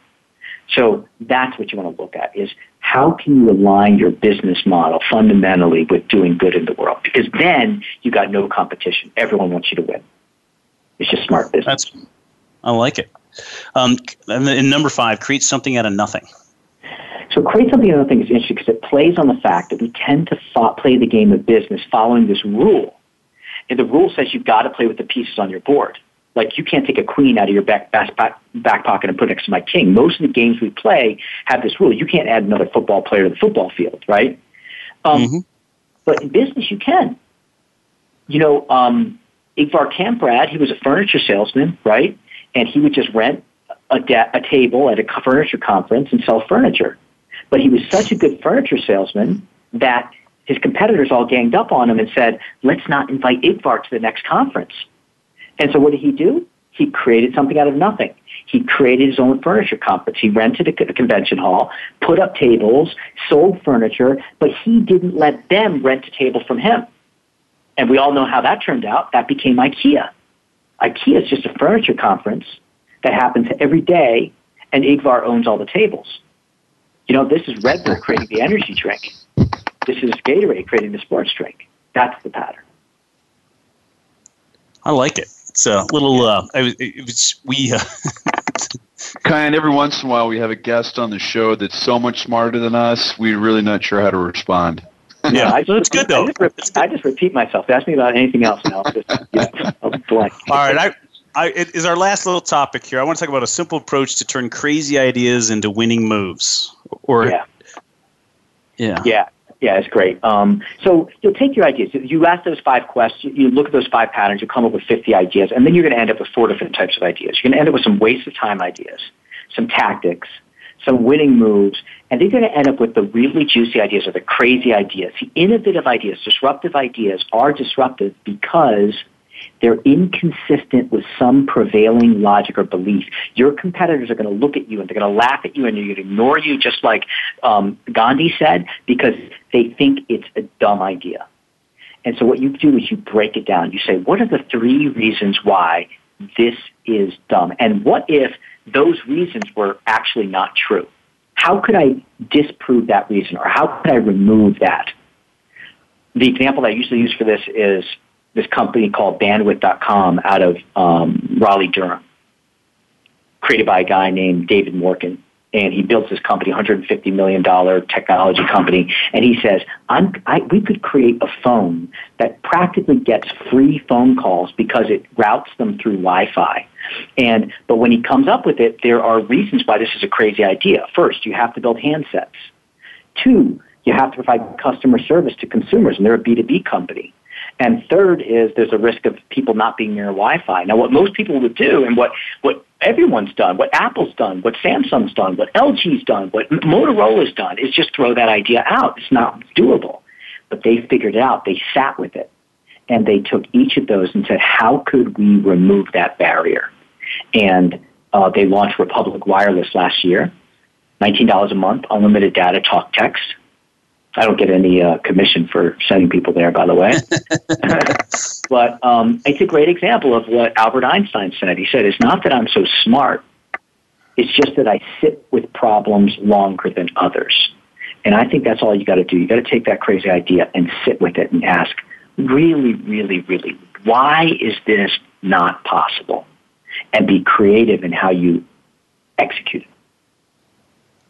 So that's what you want to look at is how can you align your business model fundamentally with doing good in the world? Because then you got no competition. Everyone wants you to win. It's just smart business. That's, I like it. Um, and in number five, create something out of nothing. So create something out of nothing is interesting because it plays on the fact that we tend to fo- play the game of business following this rule. And the rule says you've got to play with the pieces on your board. Like you can't take a queen out of your back, back, back pocket and put it next to my king. Most of the games we play have this rule. You can't add another football player to the football field, right? Um, mm-hmm. But in business, you can. You know, um, Ingvar Kamprad, he was a furniture salesman, right? And he would just rent a, de- a table at a furniture conference and sell furniture. But he was such a good furniture salesman that his competitors all ganged up on him and said, let's not invite Ingvar to the next conference and so what did he do? He created something out of nothing. He created his own furniture conference. He rented a convention hall, put up tables, sold furniture, but he didn't let them rent a table from him. And we all know how that turned out. That became IKEA. IKEA is just a furniture conference that happens every day, and Ingvar owns all the tables. You know, this is Red Bull creating the energy drink. This is Gatorade creating the sports drink. That's the pattern. I like it. It's a little. Uh, it was, we. Uh, kind every once in a while we have a guest on the show that's so much smarter than us. We're really not sure how to respond. Yeah, I just, good though. I just, repeat, I just, repeat myself. Ask me about anything else, and I'll just I'll blank. All right, I, I, it is our last little topic here. I want to talk about a simple approach to turn crazy ideas into winning moves. Or yeah, yeah, yeah. Yeah, it's great. Um, so you'll take your ideas. You ask those five questions. You look at those five patterns. You come up with 50 ideas, and then you're going to end up with four different types of ideas. You're going to end up with some waste of time ideas, some tactics, some winning moves, and then you're going to end up with the really juicy ideas or the crazy ideas. The innovative ideas, disruptive ideas are disruptive because they're inconsistent with some prevailing logic or belief. Your competitors are going to look at you and they're going to laugh at you and they're going to ignore you, just like um, Gandhi said, because they think it's a dumb idea. And so what you do is you break it down. You say, what are the three reasons why this is dumb? And what if those reasons were actually not true? How could I disprove that reason or how could I remove that? The example I usually use for this is this company called Bandwidth.com out of um, Raleigh, Durham, created by a guy named David Morken. And he builds this company, $150 million technology company. And he says, I'm, I, we could create a phone that practically gets free phone calls because it routes them through Wi-Fi. And, but when he comes up with it, there are reasons why this is a crazy idea. First, you have to build handsets. Two, you have to provide customer service to consumers, and they're a B2B company. And third is there's a risk of people not being near Wi-Fi. Now, what most people would do, and what what everyone's done, what Apple's done, what Samsung's done, what LG's done, what Motorola's done, is just throw that idea out. It's not doable. But they figured it out. They sat with it, and they took each of those and said, how could we remove that barrier? And uh, they launched Republic Wireless last year. $19 a month, unlimited data, talk, text. I don't get any uh, commission for sending people there, by the way. but um, it's a great example of what Albert Einstein said. He said, It's not that I'm so smart, it's just that I sit with problems longer than others. And I think that's all you got to do. You got to take that crazy idea and sit with it and ask, really, really, really, why is this not possible? And be creative in how you execute it.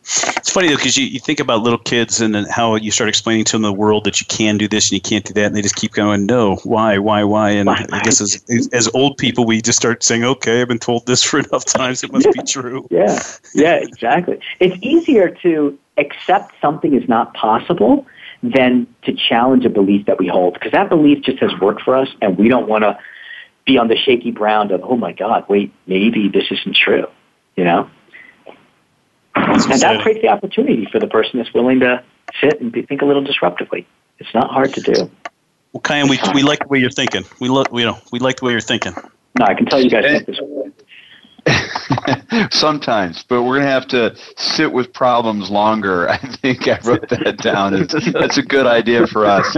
It's funny though because you, you think about little kids and how you start explaining to them the world that you can do this and you can't do that, and they just keep going, no, why, why, why? And why? I guess as, as old people, we just start saying, okay, I've been told this for enough times, it must yeah. be true. Yeah, yeah, exactly. It's easier to accept something is not possible than to challenge a belief that we hold because that belief just has worked for us, and we don't want to be on the shaky ground of, oh my God, wait, maybe this isn't true, you know? And that creates the opportunity for the person that's willing to sit and be, think a little disruptively. It's not hard to do. Well, Kaihan, we, we like the way you're thinking. We look, we know, we like the way you're thinking. No, I can tell you guys think this way. Sometimes, but we're to have to sit with problems longer. I think I wrote that down. That's a good idea for us.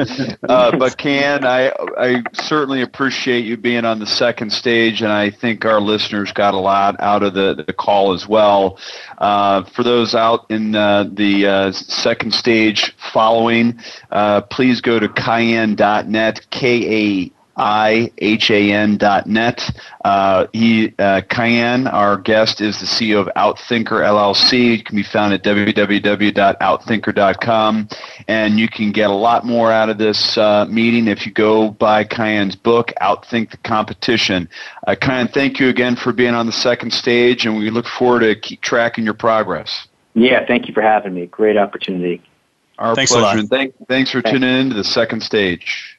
Uh, but Can, I, I certainly appreciate you being on the second stage, and I think our listeners got a lot out of the, the call as well. Uh, for those out in uh, the uh, second stage following, uh, please go to kaihan.net, K A I-H-A-N dot net. Uh, he, uh, Kaihan, our guest, is the CEO of Outthinker LLC. It can be found at www.outthinker.com. And you can get a lot more out of this uh, meeting if you go buy Kaihan's book, Outthink the Competition. Uh, Kaihan, thank you again for being on the second stage, and we look forward to keep tracking your progress. Yeah, thank you for having me. Great opportunity. Our thanks pleasure. And thank, thanks for thanks. tuning in to the second stage.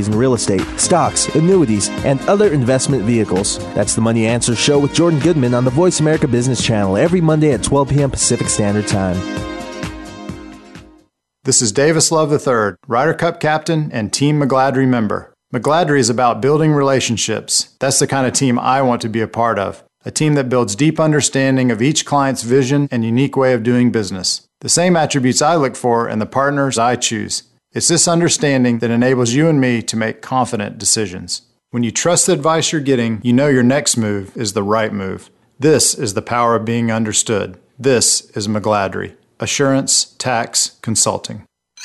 in real estate, stocks, annuities, and other investment vehicles. That's the Money Answer Show with Jordan Goodman on the Voice America Business Channel every Monday at 12 p.m. Pacific Standard Time. This is Davis Love III, Ryder Cup captain and Team McGladrey member. McGladrey is about building relationships. That's the kind of team I want to be a part of. A team that builds deep understanding of each client's vision and unique way of doing business. The same attributes I look for in the partners I choose. It's this understanding that enables you and me to make confident decisions. When you trust the advice you're getting, you know your next move is the right move. This is the power of being understood. This is McGladrey. Assurance Tax Consulting.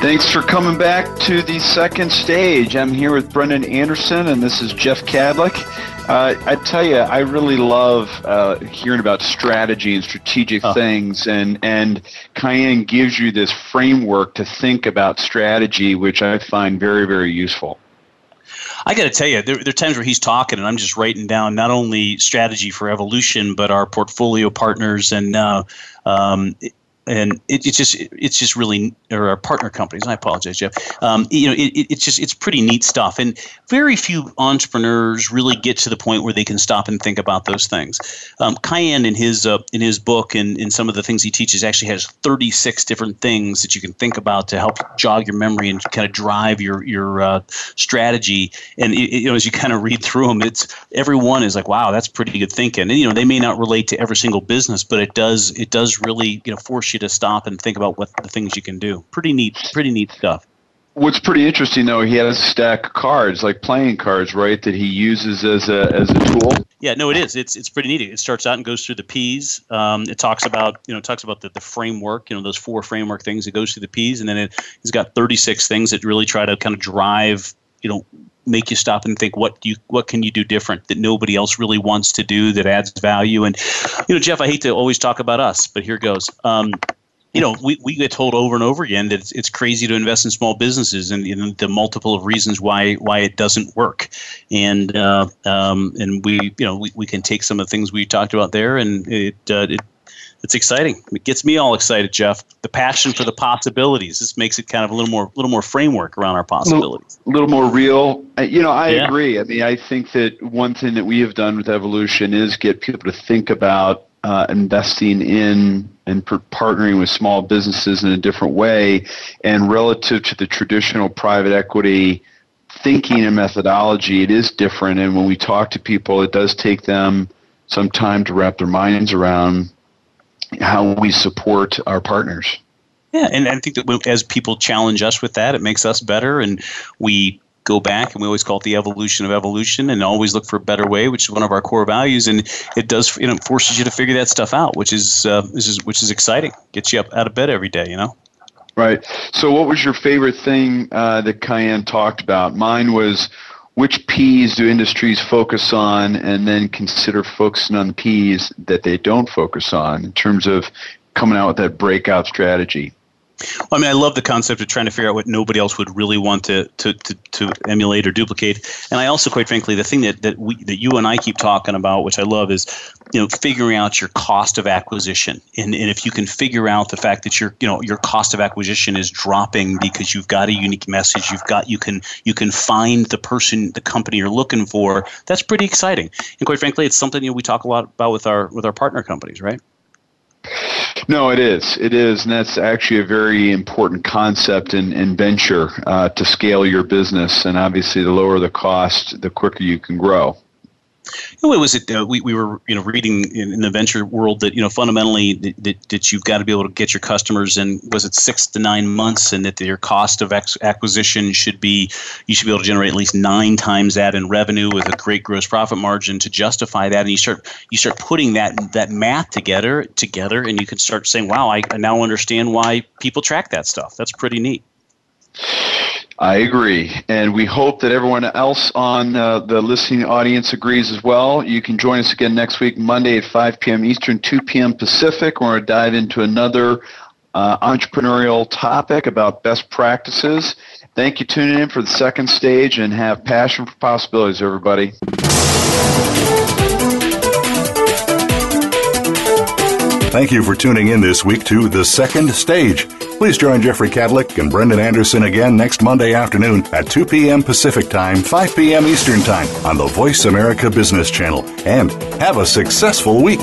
Thanks for coming back to the second stage. I'm here with Brendan Anderson, and this is Jeff Kadlic. Uh, I tell you, I really love uh, hearing about strategy and strategic oh. things, and and Kaihan gives you this framework to think about strategy, which I find very very useful. I got to tell you, there, there, are times where he's talking, and I'm just writing down not only strategy for evolution, but our portfolio partners and uh, um, and it, it's just it's just really or our partner companies. I apologize, Jeff. Um, you know, it, it's just it's pretty neat stuff, and very few entrepreneurs really get to the point where they can stop and think about those things. Um, Kaihan in his uh, in his book and in some of the things he teaches actually has 36 different things that you can think about to help jog your memory and kind of drive your your uh, strategy. And it, you know, as you kind of read through them, it's every one is like, wow, that's pretty good thinking. And you know, they may not relate to every single business, but it does it does really you know force you you to stop and think about what the things you can do. Pretty neat, pretty neat stuff. What's pretty interesting though, he has a stack of cards, like playing cards, right, that he uses as a as a tool. Yeah, no, it is. It's it's pretty neat. It starts out and goes through the P's. Um, it talks about you know talks about the, the framework, you know those four framework things. It goes through the P's, and then it, it's got 36 things that really try to kind of drive you know make you stop and think what you what can you do different that nobody else really wants to do that adds value. And you know, Jeff, I hate to always talk about us, but here goes. Um, you know, we, we get told over and over again that it's, it's crazy to invest in small businesses and, and the multiple of reasons why why it doesn't work. And uh, um, and we you know we, we can take some of the things we talked about there and it uh, it it's exciting. It gets me all excited, Jeff. The passion for the possibilities. This makes it kind of a little more, little more framework around our possibilities. A little, little more real. You know, I yeah. agree. I mean, I think that one thing that we have done with evolution is get people to think about uh, investing in and per- partnering with small businesses in a different way. And relative to the traditional private equity thinking and methodology, it is different. And when we talk to people, it does take them some time to wrap their minds around how we support our partners. Yeah, and I think that as people challenge us with that, it makes us better, and we go back and we always call it the evolution of evolution and always look for a better way which is one of our core values and it does you know forces you to figure that stuff out which is uh, which is which is exciting. Gets you up out of bed every day you know? Right. So what was your favorite thing uh, that Kaihan talked about? Mine was which P's do industries focus on and then consider focusing on P's that they don't focus on in terms of coming out with that breakout strategy well, I mean, I love the concept of trying to figure out what nobody else would really want to, to, to, to, emulate or duplicate. And I also, quite frankly, the thing that, that we that you and I keep talking about, which I love, is you know figuring out your cost of acquisition. And, and if you can figure out the fact that your you know your cost of acquisition is dropping because you've got a unique message, you've got you can you can find the person, the company you're looking for. That's pretty exciting. And quite frankly, it's something you know, we talk a lot about with our with our partner companies, right? No, it is. It is, and that's actually a very important concept in, in venture uh, to scale your business. And obviously, the lower the cost, the quicker you can grow. What was it? Uh, we, we were you know reading in, in, the venture world that you know fundamentally that, that, you've got to be able to get your customers in was it six to nine months, and that your cost of acquisition should be you should be able to generate at least nine times that in revenue with a great gross profit margin to justify that. And you start you start putting that that math together together, and you can start saying, "Wow, I now understand why people track that stuff." That's pretty neat. I agree. And we hope that everyone else on uh, the listening audience agrees as well. You can join us again next week, Monday at 5 p.m. Eastern, 2 p.m. Pacific. We're going to dive into another uh, entrepreneurial topic about best practices. Thank you tuning in for the second stage and have passion for possibilities, everybody. Thank you for tuning in this week to The Second Stage. Please join Jeffrey Kadlic and Brendan Anderson again next Monday afternoon at 2 p.m. Pacific Time, 5 p.m. Eastern Time on the Voice America Business Channel. And have a successful week.